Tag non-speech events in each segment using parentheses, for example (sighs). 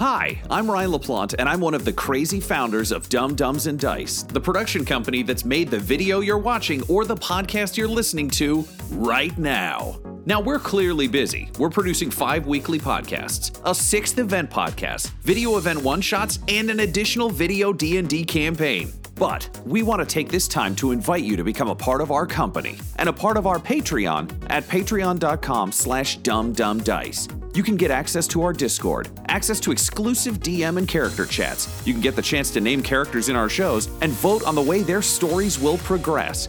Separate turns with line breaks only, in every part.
Hi, I'm Ryan LaPlante, and I'm one of the crazy founders of Dumb Dumbs and Dice, the production company that's made the video you're watching or the podcast you're listening to right now. Now, we're clearly busy. We're producing five weekly podcasts, a sixth event podcast, video event one-shots, and an additional video D&D campaign. But we want to take this time to invite you to become a part of our company and a part of our Patreon at patreon.com slash dumbdumbdice. You can get access to our Discord, access to exclusive DM and character chats. You can get the chance to name characters in our shows and vote on the way their stories will progress.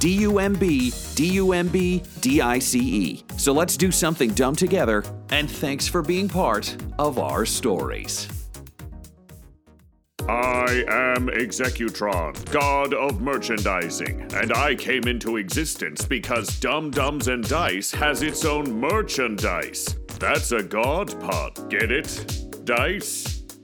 D U M B D U M B D I C E. So let's do something dumb together, and thanks for being part of our stories.
I am Executron, god of merchandising, and I came into existence because Dumb Dumbs and Dice has its own merchandise. That's a god pun. Get it? Dice?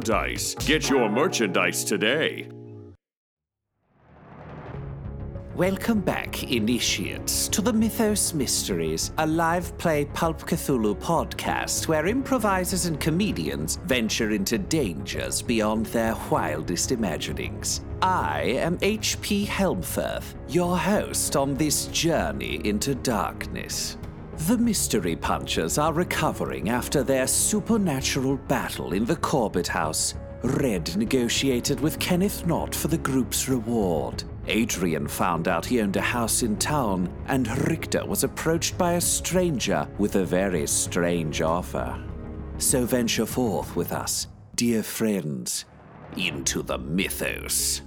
dice. Get your merchandise today.
Welcome back, initiates, to the Mythos Mysteries, a live play Pulp Cthulhu podcast where improvisers and comedians venture into dangers beyond their wildest imaginings. I am H.P. Helmfirth, your host on this journey into darkness. The Mystery Punchers are recovering after their supernatural battle in the Corbitt House. Red negotiated with Kenneth Knott for the group's reward. Adrian found out he owned a house in town, and Richter was approached by a stranger with a very strange offer. So venture forth with us, dear friends, into the mythos.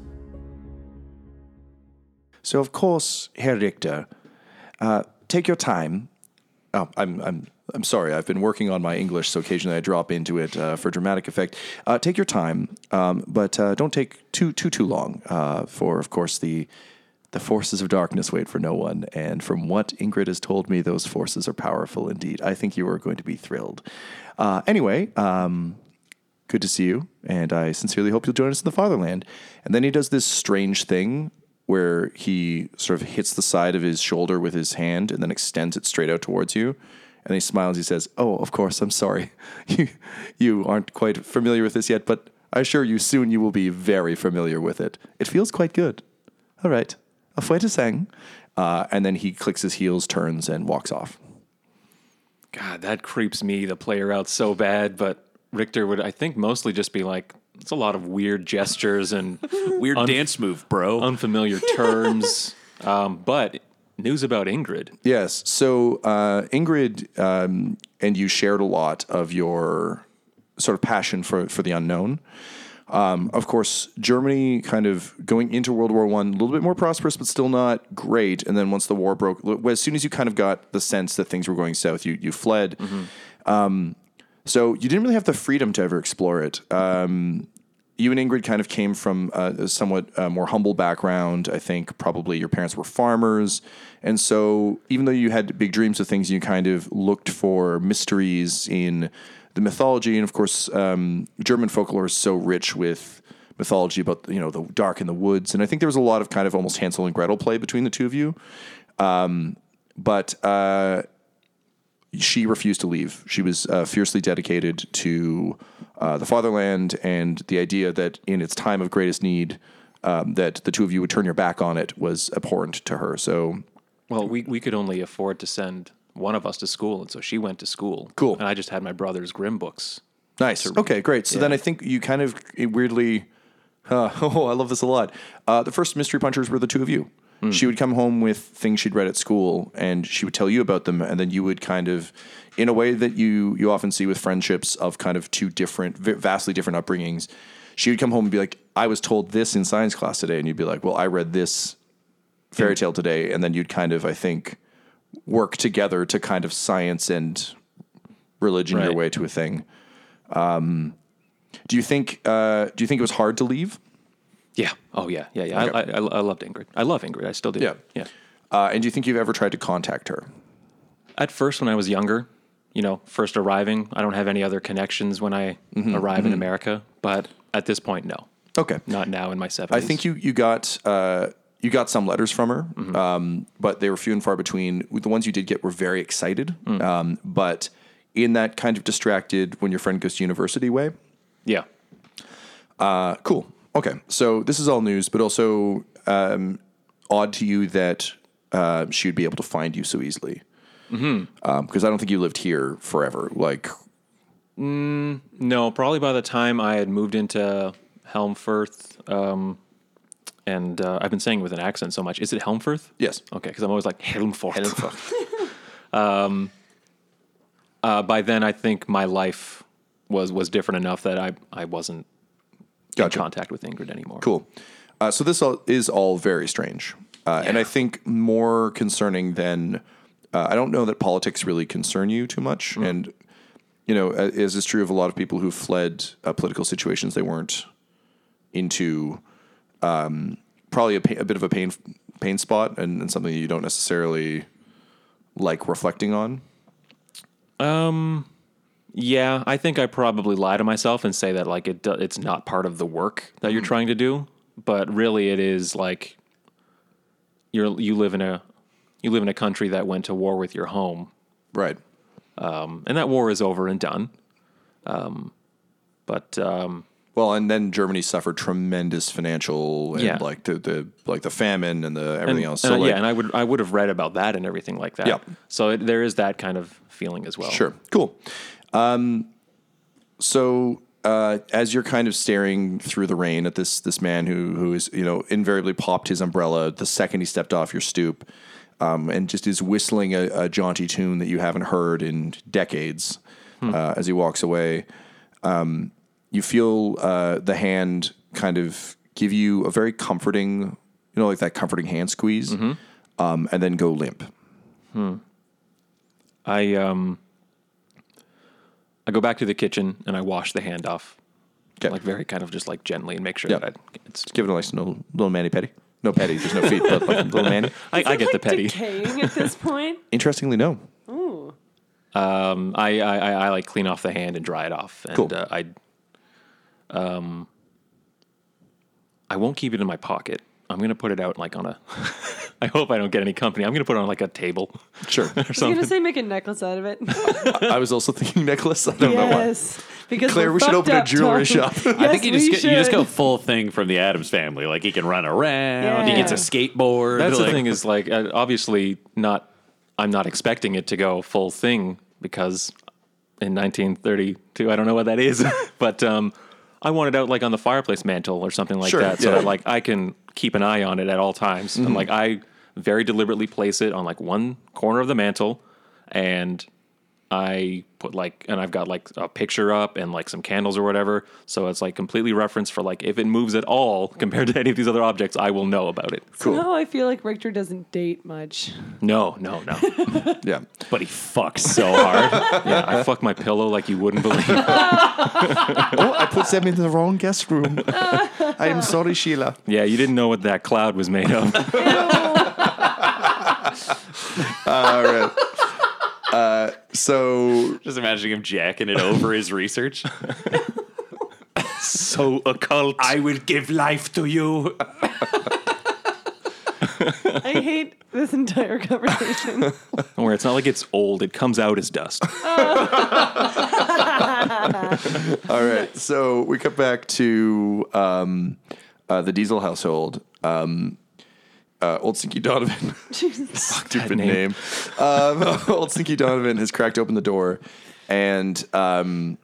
So, of course, Herr Richter, uh, take your time. Oh, I'm, I'm, I'm sorry. I've been working on my English, so occasionally I drop into it uh, for dramatic effect. Uh, take your time, um, but uh, don't take too, too, too long. Uh, for, of course, the the forces of darkness wait for no one. And from what Ingrid has told me, those forces are powerful indeed. I think you are going to be thrilled. Uh, anyway, um, good to see you, and I sincerely hope you'll join us in the fatherland. And then he does this strange thing where he sort of hits the side of his shoulder with his hand and then extends it straight out towards you. And he smiles. He says, "Oh, of course. I'm sorry. (laughs) You you aren't quite familiar with this yet, but I assure you, soon you will be very familiar with it. It feels quite good. All right, a sang." Uh, and then he clicks his heels, turns, and walks off.
God, that creeps me, the player, out so bad. But Richter would, I think, mostly just be like, it's a lot of weird gestures and (laughs)
Weird
Un-
dance move, bro.
unfamiliar (laughs) terms. Um, but news about Ingrid.
Yes. So uh, Ingrid um, and you shared a lot of your sort of passion for for the unknown. Um, of course, Germany kind of going into World War One, a little bit more prosperous, but still not great. And then once the war broke, as soon as you kind of got the sense that things were going south, you you fled. Um, so you didn't really have the freedom to ever explore it. Um, you and Ingrid kind of came from a somewhat uh, more humble background. I think probably your parents were farmers. And so even though you had big dreams of things, you kind of looked for mysteries in the mythology. And of course, um, German folklore is so rich with mythology about, you know, the dark in the woods. And I think there was a lot of kind of almost Hansel and Gretel play between the two of you. Um, but uh, she refused to leave. She was uh, fiercely dedicated to uh, the fatherland and the idea that in its time of greatest need, um, that the two of you would turn your back on it was abhorrent to her. So,
Well, we, we could only afford to send one of us to school. And so she went to school.
Cool.
And I just had my brother's Grimm books.
nice. Okay, great. So then I think you kind of weirdly. Uh, (laughs) oh, I love this a lot. Uh, the first mystery punchers were the two of you. She would come home with things she'd read at school, and she would tell you about them, and then you would kind of, in a way that you you often see with friendships of kind of two different, vastly different upbringings. She would come home and be like, "I was told this in science class today," and you'd be like, "Well, I read this fairy tale today," and then you'd kind of, I think, work together to kind of science and religion your way to a thing. Um, do you think? Uh, do you think it was hard to leave?
Yeah. Oh, yeah. Yeah. Yeah. I, I, I I loved Ingrid. I love Ingrid. I still do.
Yeah.
Yeah.
Uh, and do you think you've ever tried to contact her?
At first, when I was younger, you know, first arriving, I don't have any other connections when I
Mm-hmm.
arrive in America. But at this point, no.
Okay.
Not now in my 70s.
I think you you got uh, you got some letters from her,
Mm-hmm.
um, but they were few and far between. The ones you did get were very excited,
Mm.
um, but in that kind of distracted when your friend goes to university way.
Yeah.
Uh, cool. Okay, so this is all news, but also um, odd to you that uh, she would be able to find you so easily. Mm-hmm. Because I don't think you lived here forever. Like,
No, probably by the time I had moved into Helmfirth, um, and uh, I've been saying it with an accent so much. Is it Helmfirth?
yes,
Okay, because I'm always like Helmfort. (laughs) (laughs) um, uh, by then, I think my life was was different enough that I I wasn't
gotcha.
in contact with Ingrid anymore.
Cool. Uh, so this all, is all very strange, uh, and I think more concerning than uh, I don't know that politics really concern you too much, and you know, as is true of a lot of people who fled uh, political situations they weren't into. Um, probably a, pa- a bit of a pain pain spot, and, and something you don't necessarily like reflecting on.
Yeah, I think I probably lie to myself and say that like it do, it's not part of the work that you're trying to do, but really it is like you're you live in a you live in a country that went to war with your home,
Right.
um, and that war is over and done. Um, but um,
Well, and then Germany suffered tremendous financial and
Yeah.
like the, the like the famine and the everything
and,
else.
and,
So like,
yeah, and I would I would have read about that and everything like that.
Yep.
So it, there is that kind of feeling as well.
Sure. Cool. Um, so uh, as you're kind of staring through the rain at this this man who who is you know invariably popped his umbrella the second he stepped off your stoop, um, and just is whistling a, a jaunty tune that you haven't heard in decades uh, as he walks away. Um, you feel uh, the hand kind of give you a very comforting, you know, like that comforting hand squeeze, um, and then go limp. Hmm.
I um I go back to the kitchen and I wash the hand off.
Okay.
Like very kind of just like gently and make sure
Yeah.
that I, it's
Give it a nice little, little mani petty. No petty. There's no feet, but like little mani.
I, I get the petty.
Decaying at this point. (laughs)
Interestingly, no.
Ooh.
Um, I, I, I, I like clean off the hand and dry it off. And
Cool.
uh, I, um, I won't keep it in my pocket. I'm gonna put it out like on a. (laughs) I hope I don't get any company. I'm gonna put it on like a table
Sure. (laughs)
or
I was gonna say make a necklace out of it.
I was also thinking necklace. I don't know why.
yes, because
Clare,
we're
should
fucked
open a jewelry
Tom.
shop.
yes, (laughs)
I think you just
we
get, you just go full thing from the Addams family. Like he can run around. He gets a skateboard.
That's
like,
the thing is like uh, obviously not. I'm not expecting it to go full thing, because in 1932, I don't know what that is, (laughs) but um, I want it out like on the fireplace mantle or something like
Sure,
that, so
yeah.
that like I can keep an eye on it at all times. And like I very deliberately place it on like one corner of the mantle, and I put like, and I've got like a picture up and like some candles or whatever. So it's like completely referenced for like if it moves at all (laughs) compared to any of these other objects, I will know about it.
Somehow I feel like Richter doesn't date much.
No, no, no. (laughs)
Yeah.
but he fucks so hard. (laughs) yeah, I fuck my pillow like you wouldn't believe.
oh, I put them in the wrong guest room. I am sorry, Sheila.
Yeah, you didn't know what that cloud was made of.
All right. Uh, so
Just imagining him jacking it over his research. (laughs)
so occult.
I will give life to you. (laughs)
I hate this entire conversation. (laughs)
Don't worry, it's not like it's old. It comes out as dust.
All right. So we cut back to um, uh, the Diesel household. Um, uh, old Stinky Donovan. (laughs) Stupid
name.
name. Um, (laughs) old Stinky Donovan has cracked open the door, and um,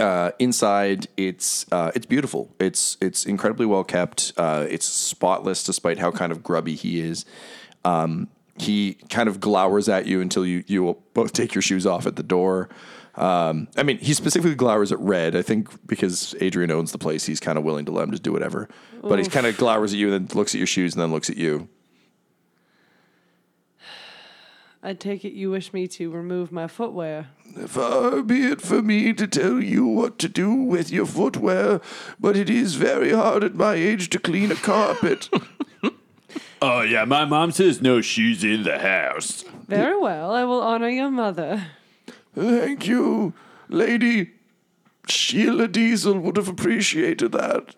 uh, inside it's uh, it's beautiful. It's it's incredibly well kept. Uh, it's spotless, despite how kind of grubby he is. Um, he kind of glowers at you until you you will both take your shoes off at the door. Um, I mean, he specifically glowers at Red. I think because Adrian owns the place, he's kind of willing to let him just do whatever. But he kind of glowers at you and then looks at your shoes and then looks at you.
I take it you wish me to remove my footwear.
Far be it for me to tell you what to do with your footwear, but it is very hard at my age to clean a carpet. (laughs)
Oh, yeah, my mom says no shoes in the house.
Very well, I will honor your mother.
Thank you, Lady Sheila Diesel would have appreciated that.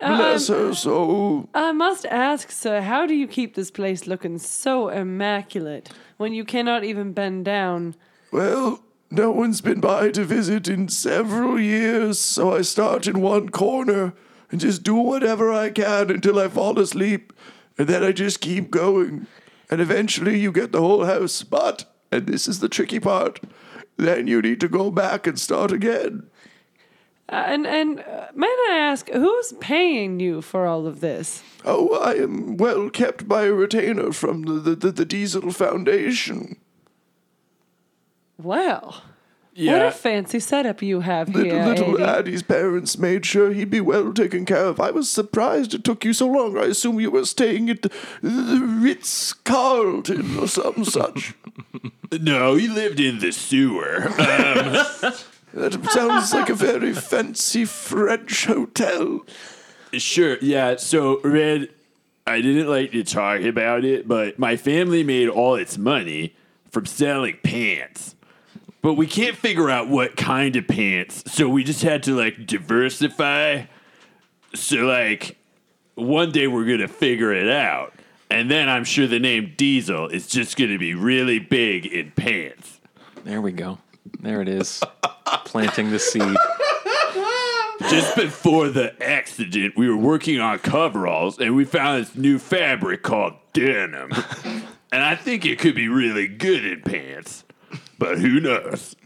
Uh, Bless her um, soul.
I must ask, sir, how do you keep this place looking so immaculate when you cannot even bend down?
Well, no one's been by to visit in several years, so I start in one corner and just do whatever I can until I fall asleep, and then I just keep going. And eventually you get the whole house. But, and this is the tricky part, then you need to go back and start again.
Uh, and and uh, may I ask, who's paying you for all of this?
Oh, I am well kept by a retainer from the, the, the, the Diesel Foundation.
Well, what a fancy setup you have
Little,
here,
little
Adie.
Addie's parents made sure he'd be well taken care of. I was surprised it took you so long. I assume you were staying at the, the Ritz Carlton or some (laughs) such.
No, he lived in the sewer.
Um, (laughs) that sounds like a very fancy French hotel.
Sure, yeah. So, Red, I didn't like to talk about it, but my family made all its money from selling pants. But we can't figure out what kind of pants, so we just had to like diversify. So, like, one day we're gonna figure it out, and then I'm sure the name Diesel is just gonna be really big in pants.
There we go. There it is. (laughs) Planting the seed.
Just before the accident, we were working on coveralls and we found this new fabric called denim. (laughs) and I think it could be really good in pants, but who knows?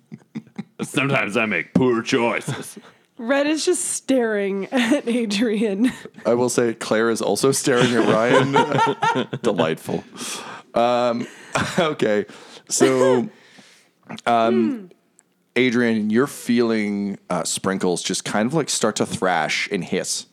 (laughs) Sometimes I make poor choices.
Red is just staring at Adrian.
I will say Clare is also staring at Ryan. (laughs) Delightful. Um, (laughs) okay, so um, Adrian, you're feeling uh, sprinkles just kind of like start to thrash and hiss.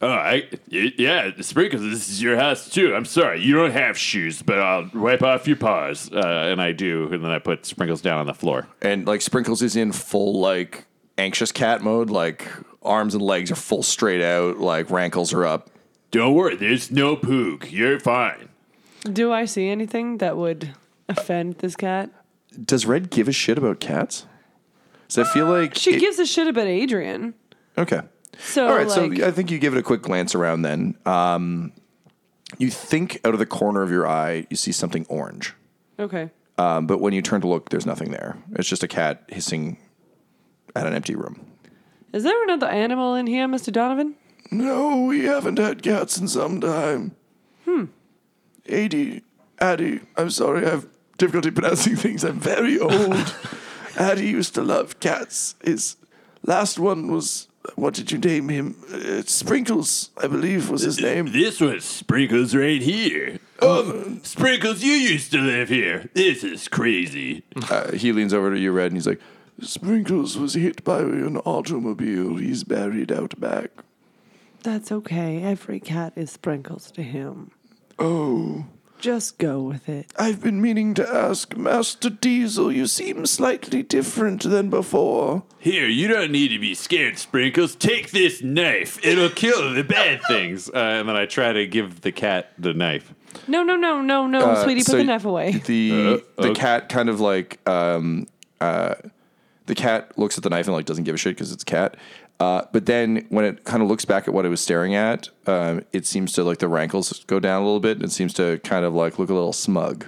Oh, I, y- yeah, Sprinkles, this is your house too. I'm sorry, you don't have shoes, but I'll wipe off your paws. Uh, and I do, and then I put Sprinkles down on the floor.
and like Sprinkles is in full like anxious cat mode. Like arms and legs are full straight out. Like rankles are up.
Don't worry, there's no poog. You're fine.
Do I see anything that would offend this cat?
Does Red give a shit about cats? Does I feel like
She
it-
gives a shit about Adrian.
okay?
So,
All right,
like,
so I think you give it a quick glance around. Then um, you think out of the corner of your eye you see something orange,
okay.
um, but when you turn to look, there's nothing there. It's just a cat hissing at an empty room.
Is there another animal in here, Mr. Donovan?
No, we haven't had cats in some time. Hmm. Addie, I'm sorry, I've difficulty pronouncing (laughs) things. I'm very old. (laughs) Addie used to love cats. His last one was, what did you name him? Uh, Sprinkles, I believe was his name.
This was Sprinkles right here. Oh, Sprinkles, you used to live here. This is crazy.
Uh, he leans over to you, Red, and he's like, Sprinkles was hit by an automobile. He's buried out back.
That's okay. Every cat is sprinkles to him.
Oh,
Just go with it.
I've been meaning to ask Master Diesel. You seem slightly different than before.
Here, you don't need to be scared, Sprinkles. Take this knife. It'll kill the bad (laughs) things.
Uh, and then I try to give the cat the knife.
No, no, no, no, no,
Uh,
sweetie, put
so
the knife away. (laughs)
The
Uh,
the
okay.
cat kind of like um uh the cat looks at the knife and like doesn't give a shit because it's a cat. Uh, but then when it kind of looks back at what it was staring at, um, it seems to like the rankles go down a little bit. And it seems to kind of like look a little smug.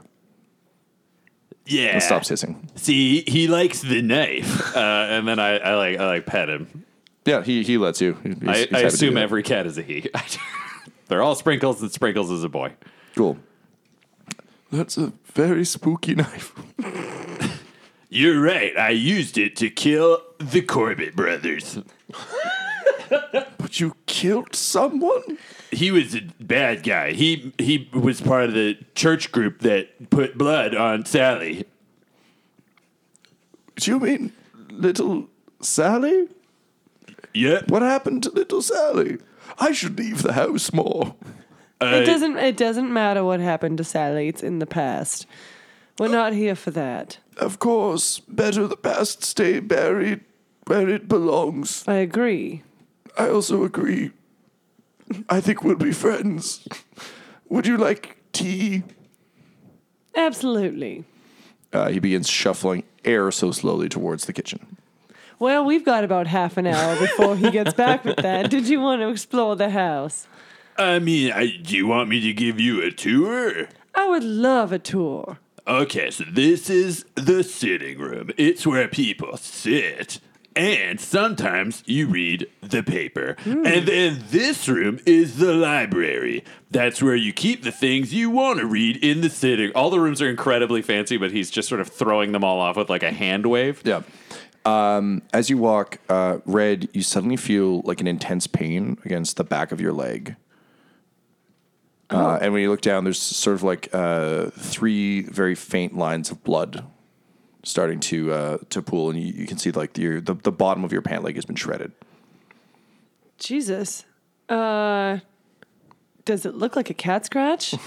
Yeah.
It stops hissing.
See, he likes the knife.
Uh, and then I, I like I like pet him.
Yeah, he he lets you. He's-
I,
he's
I
happy to do
assume every cat is a he. (laughs) They're all sprinkles, and sprinkles is a boy.
cool. That's a very spooky (laughs) knife.
You're right. I used it to kill the Corbitt brothers.
But you killed someone.
He was a bad guy. He he was part of the church group that put blood on Sally.
Do you mean little Sally?
Yep.
What happened to little Sally? I should leave the house more.
Uh, it doesn't. It doesn't matter what happened to Sally. It's in the past. We're not here for that.
Of course, better the past stay buried where it belongs.
I agree.
I also agree. I think we'll be friends. Would you like tea?
Absolutely.
Uh, he begins shuffling air so slowly towards the kitchen.
Well, we've got about half an hour before he gets back with that. Did you want to explore the house?
I mean, I, do you want me to give you a tour?
I would love a tour.
Okay, so this is the sitting room. It's where people sit. And sometimes you read the paper. And then this room is the library. That's where you keep the things you want to read in the sitting.
All the rooms are incredibly fancy, but he's just sort of throwing them all off with like a hand wave.
Yeah. Um, as you walk, uh, Red, you suddenly feel like an intense pain against the back of your leg. Uh, and when you look down, there's sort of like uh, three very faint lines of blood starting to uh, to pool, and you, you can see like your the, the bottom of your pant leg has been shredded.
Jesus. Uh, does it look like a cat scratch? (laughs)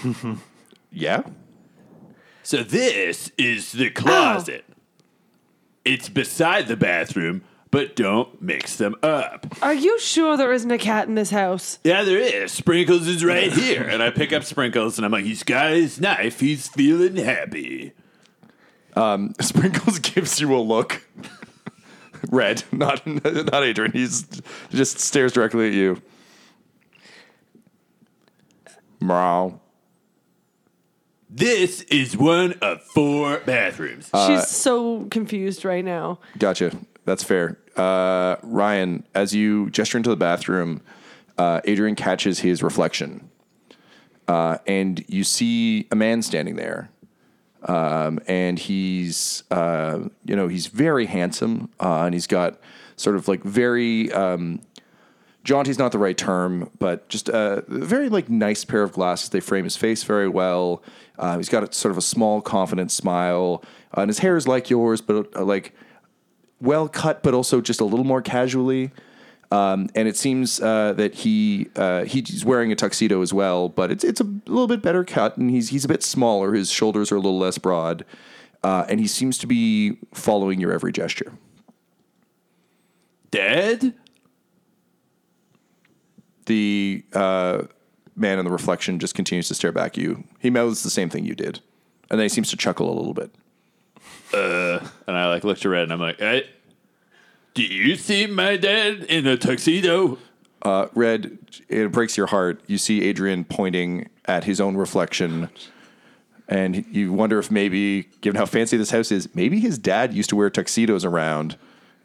Yeah.
So this is the closet. It's beside the bathroom, but don't mix them up.
Are you sure there isn't a cat in this house?
Yeah, there is. Sprinkles is right here. And I pick up Sprinkles and I'm like, he's got his knife. He's feeling happy. (laughs)
Sprinkles gives you a look. (laughs) Red, not (laughs) not Adrian. He's just stares directly at you. Meow.
This is one of four bathrooms.
She's so confused right now.
Gotcha. That's fair. Uh, Ryan, as you gesture into the bathroom, uh, Adrian catches his reflection, uh, and you see a man standing there. Um, and he's, uh, you know, he's very handsome, uh, and he's got sort of like very um, jaunty's not the right term, but just a very like nice pair of glasses. They frame his face very well. Uh, he's got a, sort of a small, confident smile, uh, and his hair is like yours, but uh, like well cut, but also just a little more casually. Um, and it seems uh, that he uh, he's wearing a tuxedo as well, but it's it's a little bit better cut, and he's he's a bit smaller. His shoulders are a little less broad, uh, and he seems to be following your every gesture.
Dead.
The uh, man in the reflection just continues to stare back at you. He mouths the same thing you did, and then he seems to chuckle a little bit.
And I like look to Red and I'm like, hey, do you see my dad in a tuxedo?
Uh, Red, it breaks your heart. You see Adrian pointing at his own reflection, and you wonder if maybe, given how fancy this house is, maybe his dad used to wear tuxedos around,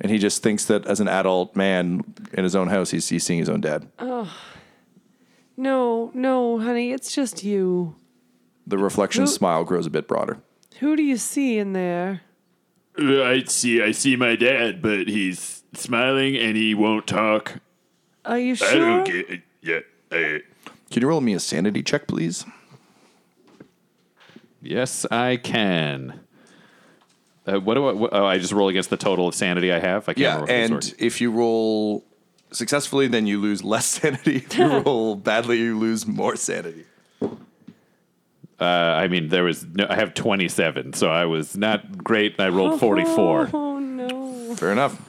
and he just thinks that as an adult man in his own house, he's, he's seeing his own dad.
Oh, no, no, honey, it's just you.
The reflection
Who-
smile grows a bit broader.
Who do you see in there?
I see. I see my dad, but he's smiling and he won't talk.
Are you sure?
I don't get. Yeah. I,
Can you roll me a sanity check, please?
Yes, I can. Uh, what do I? What, oh, I just roll against the total of sanity I have. I can't
Yeah,
remember. what
and
these were.
if you roll successfully, then you lose less (laughs) sanity. If you (laughs) roll badly, you lose more sanity.
Uh, I mean, there was. No, I have twenty-seven, so I was not great. and I rolled forty-four. (laughs)
Oh no.
Fair enough.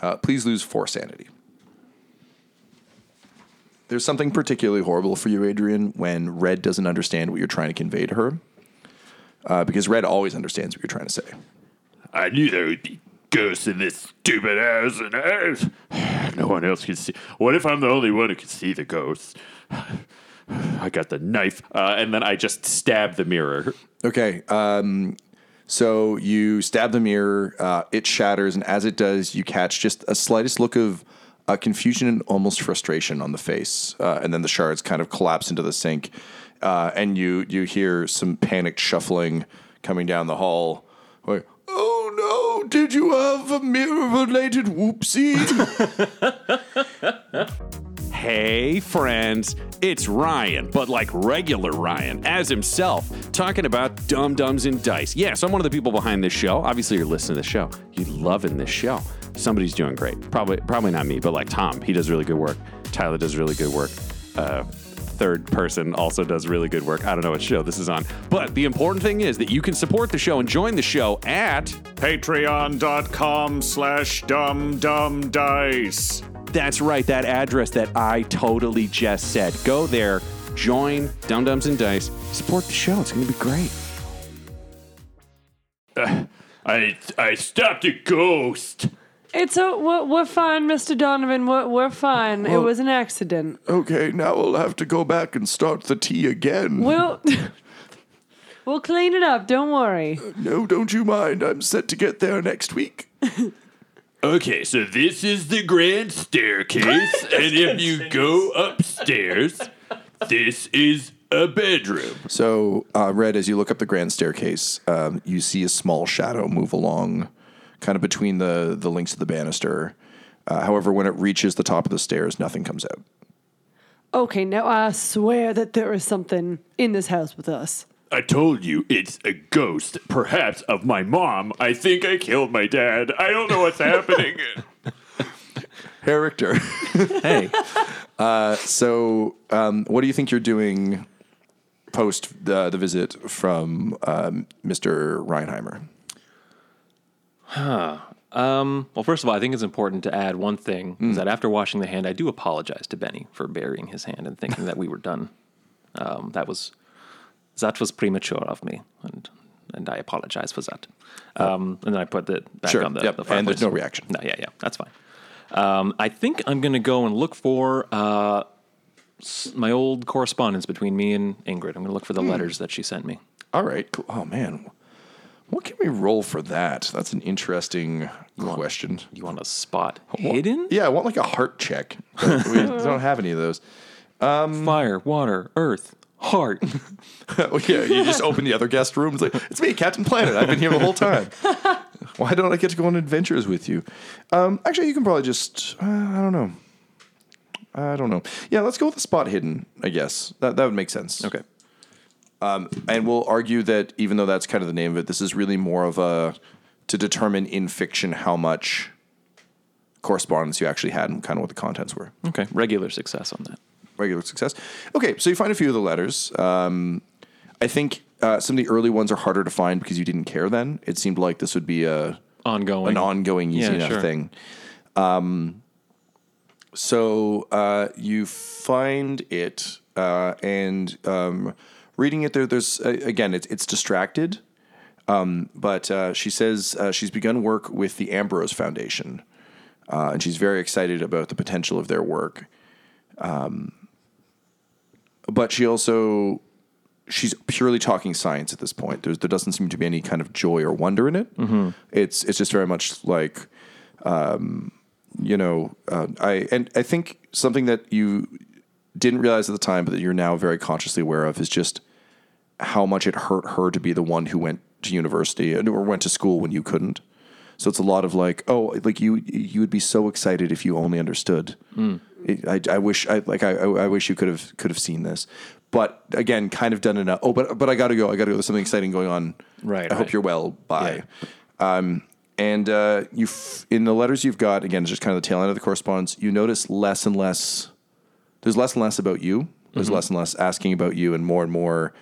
Uh, please lose four sanity. There's something particularly horrible for you, Adrian, when Red doesn't understand what you're trying to convey to her. Uh, because Red always understands what you're trying to say.
I knew there would be ghosts in this stupid house, and I, (sighs) no one else can see. What if I'm the only one who can see the ghosts? (sighs) I got the knife.
Uh, and then I just stab the mirror.
Okay. Um, so you stab the mirror, uh, it shatters, and as it does, you catch just a slightest look of uh, confusion and almost frustration on the face. Uh, and then the shards kind of collapse into the sink, uh, and you you hear some panicked shuffling coming down the hall. Like, oh no! Did you have a mirror-related whoopsie? (laughs)
Hey, friends, it's Ryan, but like regular Ryan, as himself, talking about Dumb Dumbs and Dice. Yes, I'm one of the people behind this show. Obviously, you're listening to the show. You're loving this show. Somebody's doing great. Probably, probably not me, but like Tom, he does really good work. Tyler does really good work. Uh, third person also does really good work. I don't know what show this is on, but the important thing is that you can support the show and join the show at
Patreon.com slash dum dum dice.
That's right, that address that I totally just said. Go there, join Dumb Dumbs and Dice, support the show. It's going to be great. (sighs)
I I stopped a ghost.
It's a we're, we're fine, Mr. Donovan. We're, we're fine. it was an accident.
okay, now we'll have to go back and start the tea again.
We'll (laughs) we'll clean it up. Don't worry.
No, don't you mind. I'm set to get there next week. (laughs)
Okay, so this is the grand staircase, (laughs) and if you go upstairs, this is a bedroom.
So, uh, Red, as you look up the grand staircase, um, you see a small shadow move along, kind of between the the links of the banister. Uh, however, when it reaches the top of the stairs, nothing comes out.
Okay, now I swear that there is something in this house with us.
I told you it's a ghost, perhaps of my mom. I think I killed my dad. I don't know what's happening. (laughs)
Herr Richter. (laughs)
Hey,
so, um, what do you think you're doing post the the visit from um, Mr. Reinheimer?
Um, well, first of all, I think it's important to add one thing
Hmm.
is that after washing the hand, I do apologize to Benny for burying his hand and thinking that we were done. Um, that was that was premature of me, and and I apologize for that. Um, and then I put it back
Sure,
on the,
yep,
the
and there's no reaction.
No, yeah, yeah, that's fine. Um, I think I'm going to go and look for uh, s- my old correspondence between me and Ingrid. I'm going to look for the
Hmm.
letters that she sent me.
All right. Cool. Oh man, what can we roll for that? That's an interesting question.
You want a spot hidden?
Yeah, I want like a heart check. we (laughs) don't have any of those.
Fire, water, earth, heart.
Well, (laughs) (laughs) yeah, you just open the other guest room. It's like, it's me, Captain Planet. I've been here the whole time. (laughs) Why don't I get to go on adventures with you? Um, actually, you can probably just, uh, I don't know. I don't know. Yeah, let's go with the spot hidden, I guess. That, that would make sense.
okay.
Um, and we'll argue that even though that's kind of the name of it, this is really more of a to determine in fiction how much correspondence you actually had and kind of what the contents were.
Okay. Regular success on that.
Regular success. Okay, so you find a few of the letters. Um, I think uh, some of the early ones are harder to find because you didn't care then. It seemed like this would be a
Ongoing.
an ongoing, easy
Yeah,
enough
sure.
thing. Um, so uh, you find it, uh, and um, reading it there, there's uh, again, it's it's distracted. Um, but uh, she says uh, she's begun work with the Ambrose Foundation, uh, and she's very excited about the potential of their work. Um, but she also she's purely talking science at this point. There's, there doesn't seem to be any kind of joy or wonder in it. It's it's just very much like, um, you know, uh, I and I think something that you didn't realize at the time, but that you're now very consciously aware of, is just how much it hurt her to be the one who went to university or went to school when you couldn't. So it's a lot of like, oh, like you you would be so excited if you only understood. It, I, I wish I like I, I wish you could have could have seen this, but again, kind of done enough. Oh, but but I got to go. I got to go. There's something exciting going on.
Right,
I hope you're well. Bye. Um, and uh, you f- in the letters you've got again, it's just kind of the tail end of the correspondence. You notice less and less. There's less and less about you. There's less and less asking about you, and more and more.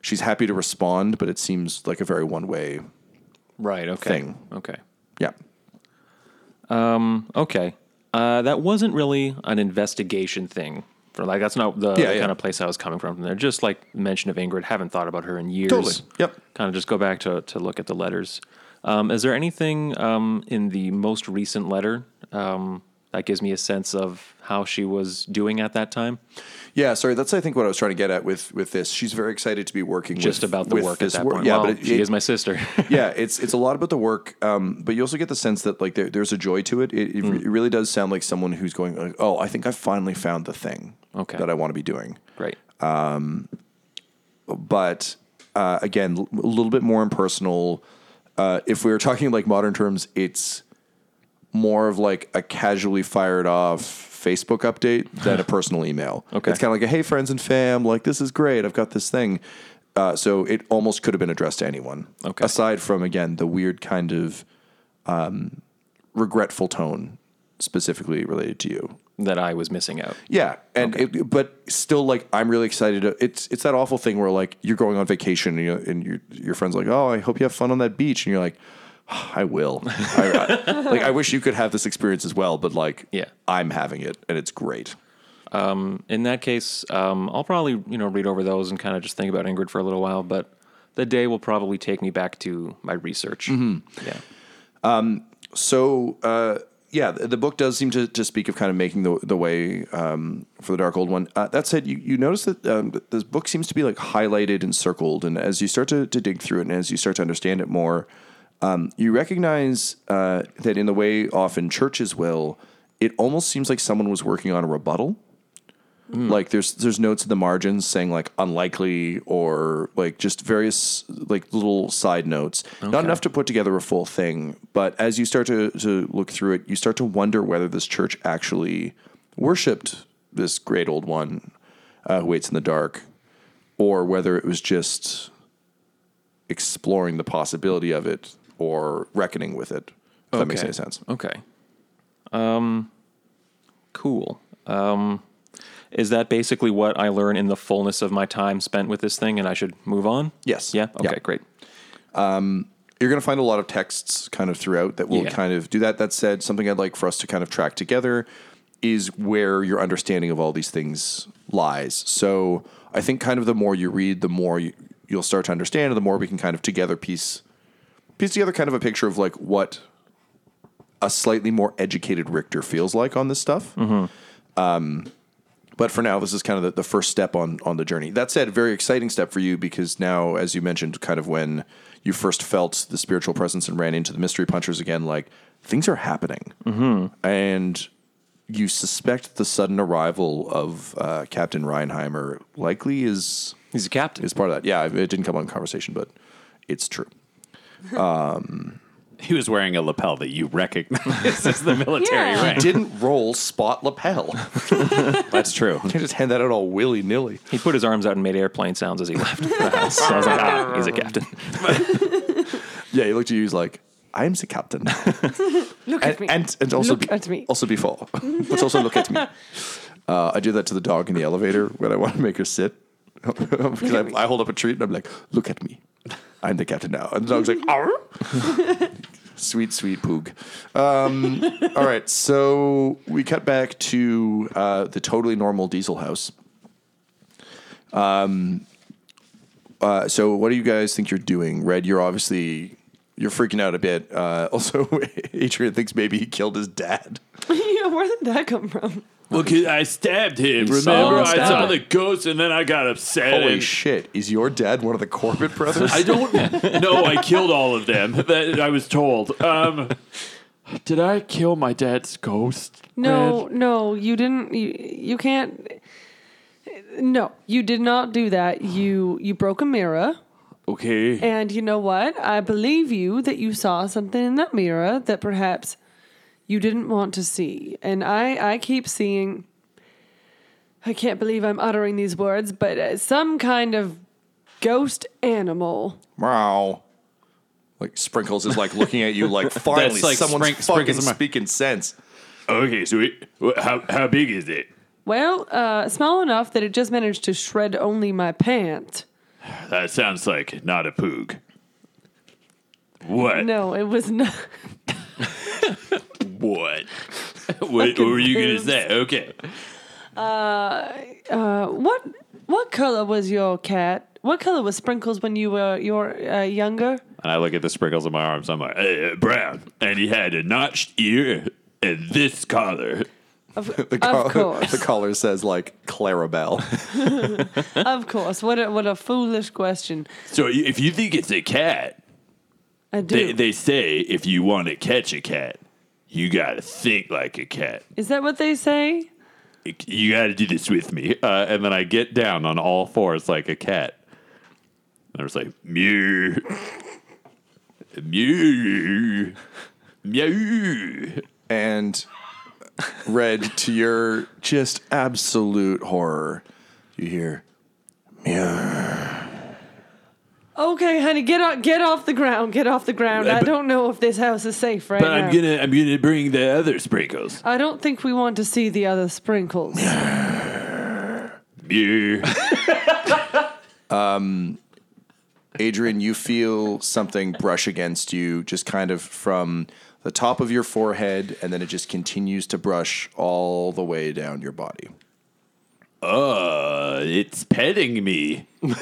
She's happy to respond, but it seems like a very one way.
Right. Okay.
Thing.
Okay.
Yeah.
Okay. Uh, that wasn't really an investigation thing. For like, that's not the,
Yeah,
the
yeah.
kind of place I was coming from. From there, just like mention of Ingrid, haven't thought about her in years.
Totally. Yep.
Kind of just go back to to look at the letters. Um, is there anything um, in the most recent letter um, that gives me a sense of how she was doing at that time?
Yeah, sorry. That's I think what I was trying to get at with with this. She's very excited to be working
Just
with,
about the work at that
work.
point.
Yeah, but it,
she
it-
is my sister. (laughs)
yeah, it's it's a lot about the work, um, but you also get the sense that like there, there's a joy to it. It, it, it really does sound like someone who's going, like, oh, I think I finally found the thing
Okay.
that I want to be doing.
Great.
But uh, again, a little bit more impersonal. Uh, if we were talking like modern terms, it's more of like a casually fired off Facebook update than a (laughs) personal email.
Okay.
It's kind of like a hey friends and fam, like this is great. I've got this thing. Uh, so it almost could have been addressed to anyone.
Okay.
Aside from again the weird kind of um, regretful tone specifically related to you.
that I was missing out.
Yeah, and it, but still, like I'm really excited. To, it's it's that awful thing where like you're going on vacation and, you and your your friends like, oh, I hope you have fun on that beach, and you're like, "Ah, (sighs) I will. I, I- (laughs) like I wish you could have this experience as well, but like,
Yeah.
I'm having it and it's great.
In that case, um, I'll probably you know read over those and kind of just think about Ingrid for a little while. But the day will probably take me back to my research. Yeah.
So, uh, yeah, the, the book does seem to, to speak of kind of making the the way um, for the Dark Old One. Uh, that said, you, you notice that um, this book seems to be like highlighted and circled, and as you start to, to dig through it and as you start to understand it more, um, you recognize uh, that in the way often churches will, it almost seems like someone was working on a rebuttal. Like there's there's notes in the margins saying like unlikely or like just various like little side notes. Not enough to put together a full thing, but as you start to, to look through it, you start to wonder whether this church actually worshipped this great old one uh, who waits in the dark, or whether it was just exploring the possibility of it or reckoning with it. If that makes any sense.
Okay. Um, cool. Um, is that basically what I learn in the fullness of my time spent with this thing, and I should move on?
Yes.
Yeah. Okay.
Yeah.
Great.
you're going to find a lot of texts kind of throughout that will
Yeah.
kind of do that. That said, something I'd like for us to kind of track together is where your understanding of all these things lies. So I think kind of the more you read, the more you, you'll start to understand, and the more we can kind of together piece piece together kind of a picture of like what a slightly more educated Richter feels like on this stuff. Um, but for now, this is kind of the, the first step on on the journey. That said, very exciting step for you because now, as you mentioned, kind of when you first felt the spiritual presence and ran into the mystery punchers again, like things are happening, mm-hmm. and you suspect the sudden arrival of uh, Captain Reinheimer likely is
He's a captain.
is part of that. Yeah, it didn't come on conversation, but it's true.
He was wearing a lapel that you recognize as the military
Yeah.
rank.
Didn't roll spot lapel. (laughs)
That's true.
Can't just hand that out all willy nilly.
He put his arms out and made airplane sounds as he left the (laughs) house. So I was like, ah, he's a captain. (laughs)
Yeah, he looked at you. He's like, "I am the captain."
Look
and,
at me.
and and also
Look
be,
at me.
also before, but also look at me. Uh, I do that to the dog in the elevator when I want to make her sit. because I, I hold up a treat and I'm like, "Look at me, I'm the captain now." And the dog's like, (laughs) "Arr." sweet, sweet poog. Um, (laughs) all right, so we cut back to uh, the totally normal Diesel house. Um, uh, so what do you guys think you're doing? Red, you're obviously you're freaking out a bit. Uh, (laughs) also, Adrian thinks maybe he killed his dad.
yeah, where did that come from?
Well, 'cause I stabbed him.
You saw
Remember,
him
I
stab
saw
him.
the ghost, and then I got upset.
Holy
and
shit! Is your dad one of the Corbitt (laughs) brothers?
I don't (laughs) know. I killed all of them. That I was told. Um, did I kill my dad's ghost?
No,
Red?
no, you didn't. You, you can't. No, you did not do that. You you broke a mirror.
Okay.
And you know what? I believe you that you saw something in that mirror that perhaps you didn't want to see. And I, I keep seeing, I can't believe I'm uttering these words, but uh, some kind of ghost animal.
Wow. Like Sprinkles is like looking at you like (laughs) finally
That's like
someone's
Sprink-
fucking
Sprinkles in my-
speaking sense.
Okay, so it, wh- how how big is it?
Well, uh, small enough that it just managed to shred only my pant.
That sounds like not a poog. What?
No, it was not.
What? (laughs) what, what were you gonna
boobs.
say? Okay.
Uh, uh, what what color was your cat? What color was Sprinkles when you were your uh, younger?
And I look at the sprinkles on my arms. I'm like, uh, brown, and he had a notched ear and this collar.
Of, (laughs)
The,
of
call-
course,
the caller says like Clarabelle. (laughs)
of course. What a, what a foolish question.
So y- if you think it's a cat,
I do.
they, they say if you want to catch a cat, you gotta think like a cat.
Is that what they say?
You gotta do this with me. Uh, and then I get down on all fours like a cat. And I was like, mew, mew, mew.
and Red, to your just absolute horror, you hear
Okay, honey, get off, get off the ground. Get off the ground. I
But-
don't know if this house is safe right
But
now.
I'm gonna I'm gonna bring the other sprinkles.
I don't think we want to see the other sprinkles. (sighs) (laughs)
Mew.
Adrian, you feel something brush against you, just kind of from the top of your forehead, and then it just continues to brush all the way down your body.
Uh, it's petting me. (laughs)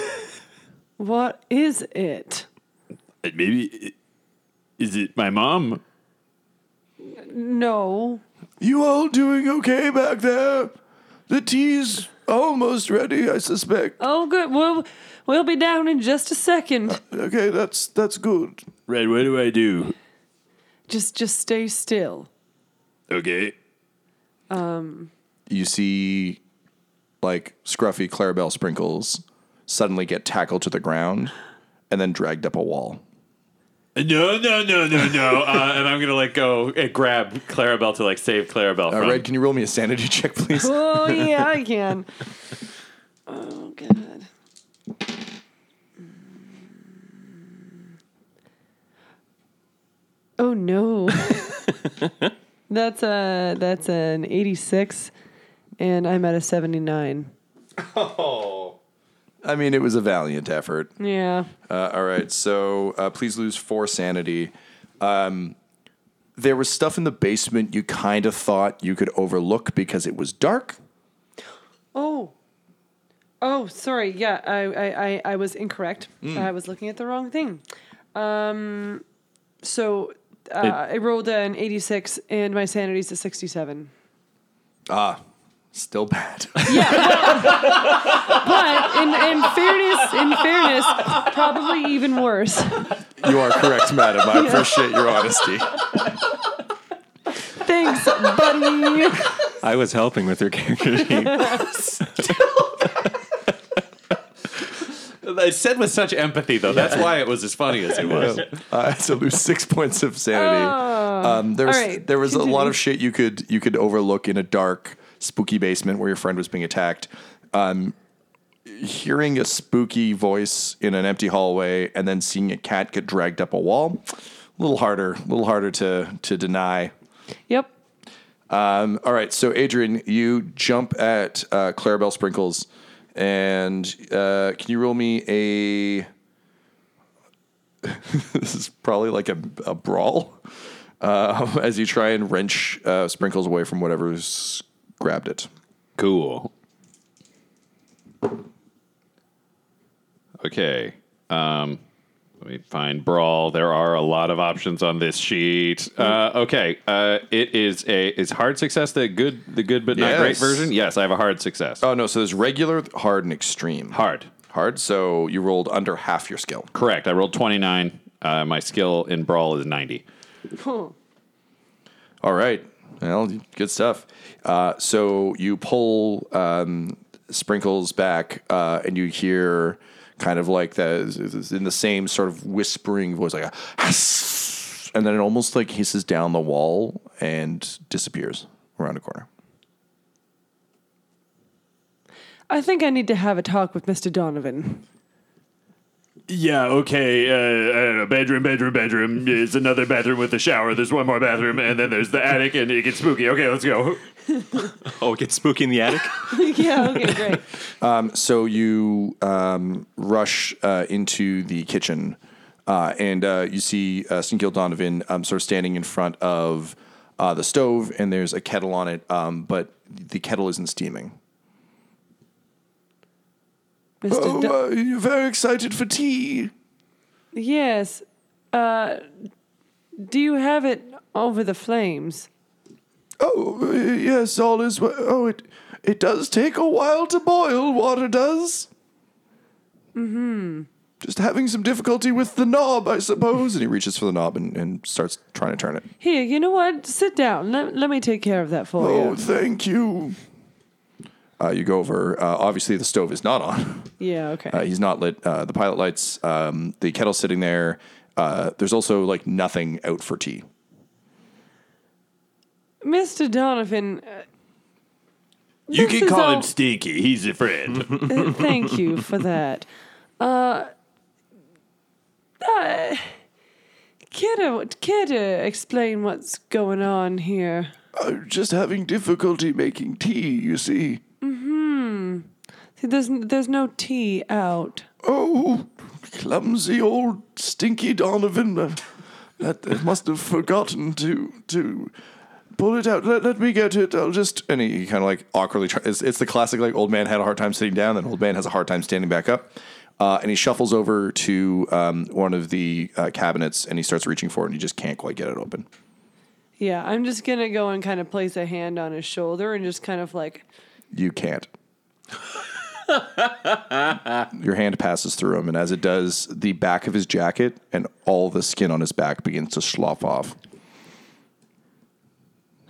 what is it?
Maybe is it my mom?
No.
You all doing okay back there? The tea's almost ready, I suspect.
Oh, good. We'll we'll be down in just a second.
Okay, that's that's good.
Red, what do I do?
Just just stay still.
Okay. Um.
You see, like scruffy Clarabelle Sprinkles suddenly get tackled to the ground and then dragged up a wall.
No, no, no, no, no. (laughs) uh, and I'm gonna like go and grab Clarabelle to like save Clarabelle
Uh,
from.
Red, can you roll me a sanity (laughs) check, please?
Oh yeah, I can. (laughs) Oh god. Oh no. that's a that's an 86 and I'm at a 79.
I mean, it was a valiant effort.
Yeah.
Uh, all right, so uh, please lose four sanity. Um, there was stuff in the basement you kind of thought you could overlook because it was dark.
Oh. Oh, sorry. Yeah, I I, I, I was incorrect. I was looking at the wrong thing. Um, so uh, I rolled an 86 and my sanity's a 67.
Still bad. (laughs) Yeah.
But in, in fairness, in fairness, probably even worse.
you are correct, madam. I appreciate your honesty.
Thanks, buddy.
I was helping with your character (laughs) sheet.
I said with such empathy, though. That's why it was as funny as it was.
I had to lose six points of sanity. um, there was
Oh. all right,
there was a lot of shit you could you could overlook in a dark, spooky basement where your friend was being attacked. Um, hearing a spooky voice in an empty hallway and then seeing a cat get dragged up a wall, a little harder, a little harder to to deny.
Yep.
Um, all right, so Adrian, you jump at uh, Clarabelle Sprinkles, and uh, can you roll me a? (laughs) this is probably like a, a brawl uh, (laughs) as you try and wrench uh, Sprinkles away from whatever's grabbed it.
Cool. Okay. Um, let me find brawl. There are a lot of options on this sheet. Uh, okay. Uh, it is a is hard success the good the good but not great version. Yes, I have a hard success.
Oh no, so there's regular, hard, and extreme.
Hard.
Hard. So you rolled under half your skill.
Correct. I rolled twenty nine. Uh, my skill in brawl is ninety.
All right. Well, good stuff. Uh, so you pull um, Sprinkles back, uh, and you hear kind of like the in the same sort of whispering voice, like a, (laughs) and then it almost like hisses down the wall and disappears around a corner.
I think I need to have a talk with Mr. Donovan.
Yeah, okay. Uh, I don't know. Bedroom, bedroom, bedroom. There's another bathroom with a shower. There's one more bathroom, and then there's the attic, and it gets spooky. Okay, let's go.
Oh, it gets spooky in the attic. (laughs)
yeah, okay, great. (laughs)
Um, so you um, rush uh, into the kitchen, uh, and uh, you see uh, Stinkill Donovan um, sort of standing in front of uh, the stove, and there's a kettle on it, um, but the kettle isn't steaming.
Mr. Do-
uh, you're very excited for tea.
yes. Uh, do you have it over the flames?
Oh, uh, yes, all is well. Oh, it it does take a while to boil. Water does. Mm-hmm. Just having some difficulty with the knob, I suppose. And he reaches for the knob and, and starts trying to turn it.
Here, you know what? Sit down. Let, let me take care of that for you.
Oh,
you.
thank you. Uh, you go over. Uh, obviously, the stove is not on. (laughs)
Yeah, okay.
Uh, he's not lit. Uh, the pilot lights. Um, the kettle's sitting there. Uh, there's also like nothing out for tea.
Mr. Donovan, uh,
You can call
all-
him Stinky. He's a friend. (laughs)
uh, thank you for that. Uh, uh, care to, care to explain what's going on here?
I'm just having difficulty making tea. You see.
See, there's, there's no tea out.
Oh, clumsy old stinky Donovan. Uh, that, that must have forgotten to to pull it out. Let, let me get it. I'll just. And he, kind of like awkwardly. Try, it's, it's the classic like old man had a hard time sitting down, then old man has a hard time standing back up. Uh, and he shuffles over to um, one of the uh, cabinets and he starts reaching for it and he just can't quite get it open.
Yeah, I'm just gonna go and kind of place a hand on his shoulder and just kind of like,
You can't. (laughs) Your hand passes through him, and as it does, the back of his jacket and all the skin on his back begins to slough off.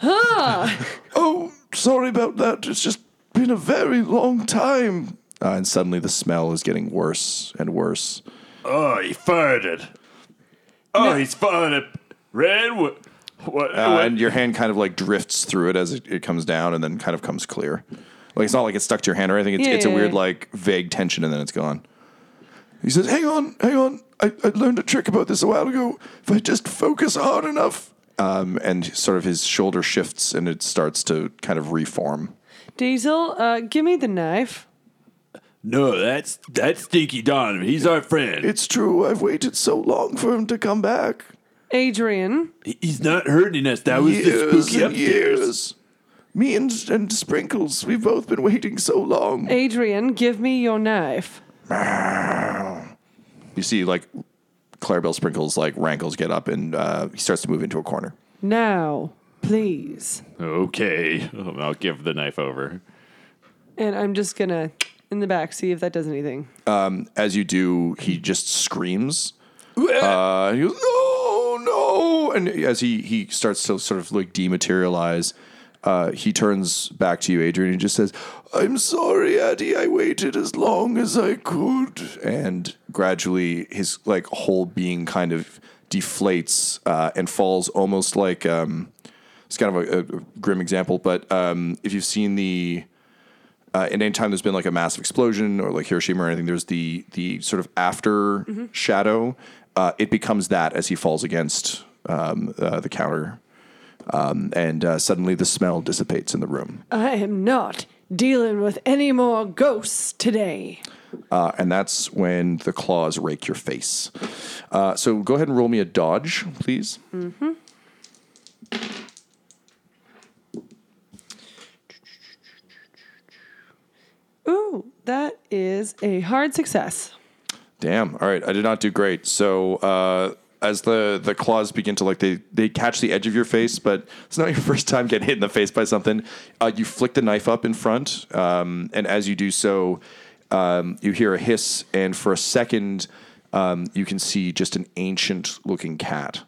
(laughs) oh, sorry about that. It's just been a very long time. Uh, and suddenly the smell is getting worse and worse.
oh, he farted. Oh, he's falling up. Red, what? What?
Uh,
what?
and your hand kind of like drifts through it as it, it comes down and then kind of comes clear. Like it's not like it's stuck to your hand or anything. It's,
Yeah,
it's a
yeah,
weird
yeah.
like vague tension and then it's gone. He says, "Hang on, hang on. I, I learned a trick about this a while ago. If I just focus hard enough." Um, and sort of his shoulder shifts and it starts to kind of reform.
Diesel, uh, give me the knife.
no, that's that's Stinky Donovan. He's our friend.
It's true. I've waited so long for him to come back.
Adrian,
he's not hurting us. That was the spooky
and
upstairs.
years. Me and, and Sprinkles, we've both been waiting so long.
Adrian, give me your knife.
You see, like Clarabelle Sprinkles, like rankles get up and uh, he starts to move into a corner.
Now, please.
Okay, (laughs) I'll give the knife over.
And I'm just gonna in the back see if that does anything.
Um, As you do, he just screams. Uh, he goes, "No, no!" And as he he starts to sort of like dematerialize, uh, he turns back to you, Adrian, and just says, "I'm sorry, Addie. I waited as long as I could." And gradually, his like whole being kind of deflates uh, and falls almost like um, it's kind of a, a grim example, but um, if you've seen the uh, and anytime there's been like a massive explosion or like Hiroshima or anything, there's the the sort of after shadow. Uh, it becomes that as he falls against um, uh, the counter, um, and uh, suddenly the smell dissipates in the room.
I am not dealing with any more ghosts today.
Uh, and that's when the claws rake your face. Uh, so go ahead and roll me a dodge, please.
Ooh, that is a hard success.
Damn. All right. I did not do great. So uh, as the the claws begin to like they they catch the edge of your face, but it's not (laughs) your first time getting hit in the face by something. Uh, you flick the knife up in front, um, and as you do so, um, you hear a hiss, and for a second, um, you can see just an ancient looking cat.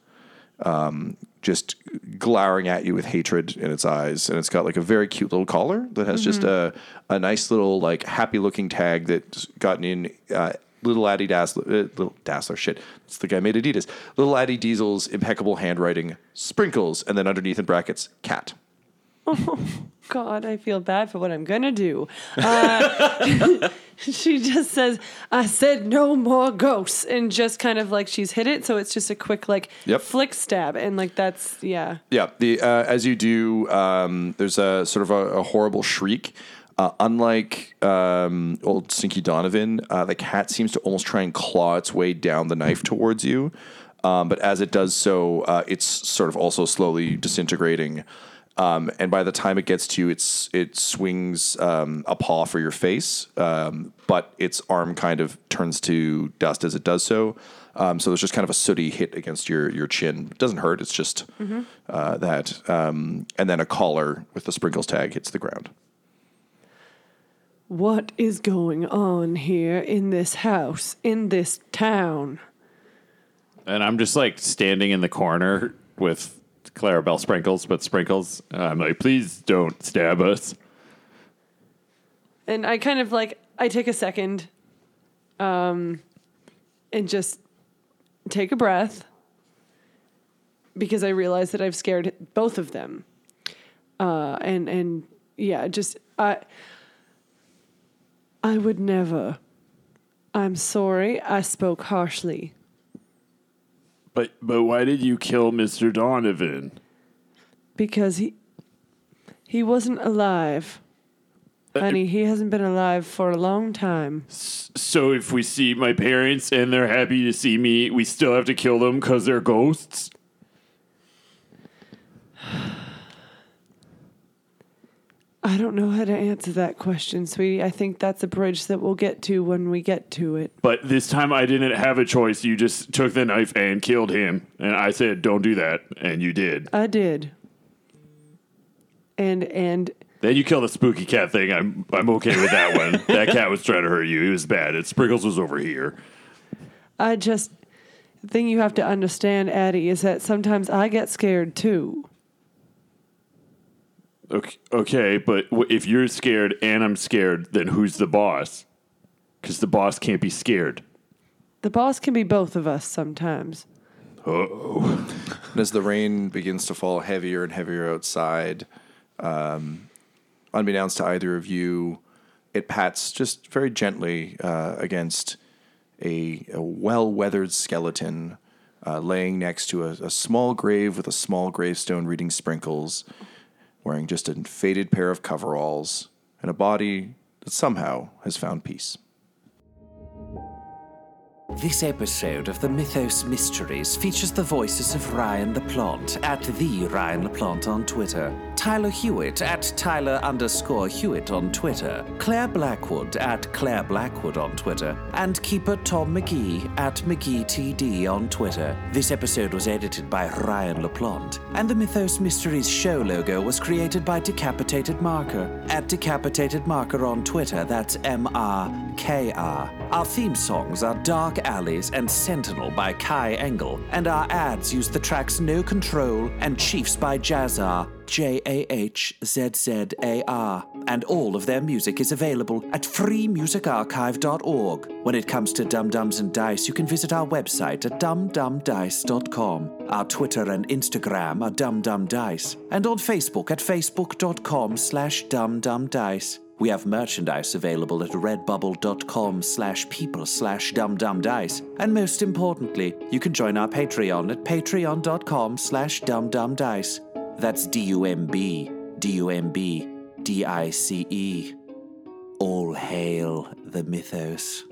um, just glowering at you with hatred in its eyes, and it's got like a very cute little collar that has just a a nice little like happy looking tag that's gotten in. Uh, Little Addie Dassler, uh, little Dassler, shit. It's the guy made Adidas. Little Addie Diesel's impeccable handwriting, sprinkles, and then underneath in brackets, cat.
Oh (laughs) God, I feel bad for what I'm gonna do. Uh, (laughs) she just says, "I said no more ghosts," and just kind of like she's hit it, so it's just a quick like
Yep.
flick stab, and like that's yeah.
Yeah, the uh, as you do, um, there's a sort of a, a horrible shriek. Uh, unlike um, old Stinky Donovan, uh, the cat seems to almost try and claw its way down the knife towards you. Um, but as it does so, uh, it's sort of also slowly disintegrating. Um, and by the time it gets to you, it's it swings um, a paw for your face, um, but its arm kind of turns to dust as it does so. Um, so there's just kind of a sooty hit against your your chin. It doesn't hurt. It's just uh, that. Um, and then a collar with the sprinkles tag hits the ground.
What is going on here in this house, in this town?
And I'm just like standing in the corner with Clarabelle Sprinkles, but Sprinkles. I'm like, please don't stab us.
And I kind of like I take a second, um, and just take a breath because I realize that I've scared both of them. Uh, and and yeah, just I I would never. I'm sorry. I spoke harshly
But but why did you kill Mr. Donovan?
because he he wasn't alive. Uh, Honey, he hasn't been alive for a long time.
So if we see my parents and they're happy to see me, we still have to kill them because they're ghosts?
I don't know how to answer that question, sweetie. I think that's a bridge that we'll get to when we get to it.
But this time I didn't have a choice. You just took the knife and killed him. And I said, don't do that. And you did.
I did. And and
Then you killed the spooky cat thing. I'm I'm okay with that one. (laughs) that cat was trying to hurt you. It was bad. It Sprinkles was over here.
I just the thing you have to understand, Addie, is that sometimes I get scared too.
Okay, okay but w- if you're scared and I'm scared, then who's the boss? Because the boss can't be scared.
The boss can be both of us sometimes.
Oh,
And (laughs) as the rain begins to fall heavier and heavier outside, um, unbeknownst to either of you, it pats just very gently uh, against a, a well weathered skeleton uh, laying next to a, a small grave with a small gravestone reading sprinkles, wearing just a faded pair of coveralls, and a body that somehow has found peace.
This episode of the Mythos Mysteries features the voices of Ryan LaPlante at the Ryan LaPlante on Twitter, Tyler Hewitt at Tyler underscore Hewitt on Twitter, Clare Blackwood at Clare Blackwood on Twitter, and keeper Tom McGee at McGeeTD on Twitter. This episode was edited by Ryan LaPlante, and the Mythos Mysteries show logo was created by Decapitated Marker at Decapitated Marker on Twitter. That's M R K R. Our theme songs are Dark Alleys and Sentinel by Kai Engel, and our ads use the tracks No Control and Chiefs by Jahzzar, J A H Z Z A R. And all of their music is available at freemusicarchive.org. When it comes to Dumb Dumbs and Dice, you can visit our website at dumbdumbdice.com. Our Twitter and Instagram are dumbdumbdice, and on Facebook at facebook.com slash dumbdumbdice. We have merchandise available at redbubble.com slash people slash dumbdumbdice. And most importantly, you can join our Patreon at patreon.com slash dumbdumbdice. That's D-U-M-B, D-U-M-B, D-I-C-E. All hail the mythos.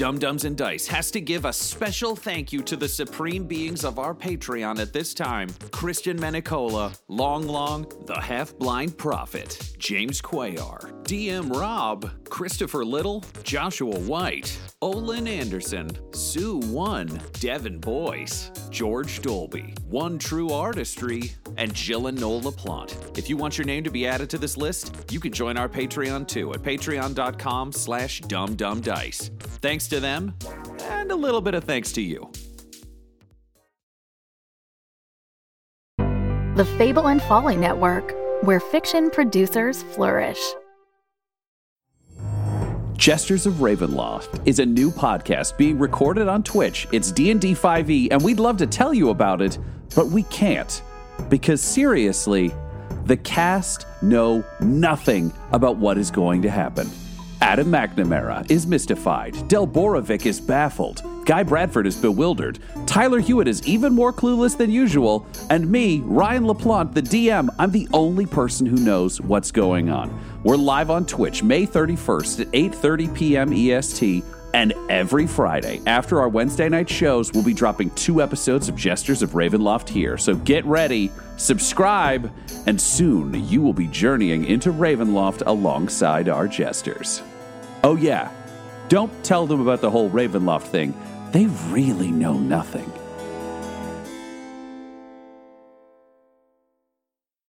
Dumb Dumbs and Dice has to give a special thank you to the supreme beings of our Patreon at this time. Christian Menicola, Long Long, The Half Blind Prophet, James Cuellar, DM Rob, Christopher Little, Joshua White, Olin Anderson, Sue One, Devin Boyce, George Dolby, One True Artistry, and Jill Noel LaPlante. If you want your name to be added to this list, you can join our Patreon too at patreon.com slash dumbdumbdice. Thanks to them,
and a little bit of thanks to you.
The Fable and Folly Network, where fiction producers flourish.
Jesters of Ravenloft is a new podcast being recorded on Twitch. It's D&D 5e and we'd love to tell you about it, but we can't because seriously, the cast know nothing about what is going to happen. Adam McNamara is mystified. Del Borovic is baffled. Guy Bradford is bewildered. Tyler Hewitt is even more clueless than usual. And me, Ryan LaPlante, the DM, I'm the only person who knows what's going on. We're live on Twitch May 31st at 8:30 p.m. EST. And every Friday, after our Wednesday night shows, we'll be dropping two episodes of Jesters of Ravenloft here. So get ready, subscribe, and soon you will be journeying into Ravenloft alongside our Jesters. Oh, yeah, don't tell them about the whole Ravenloft thing. They really know nothing.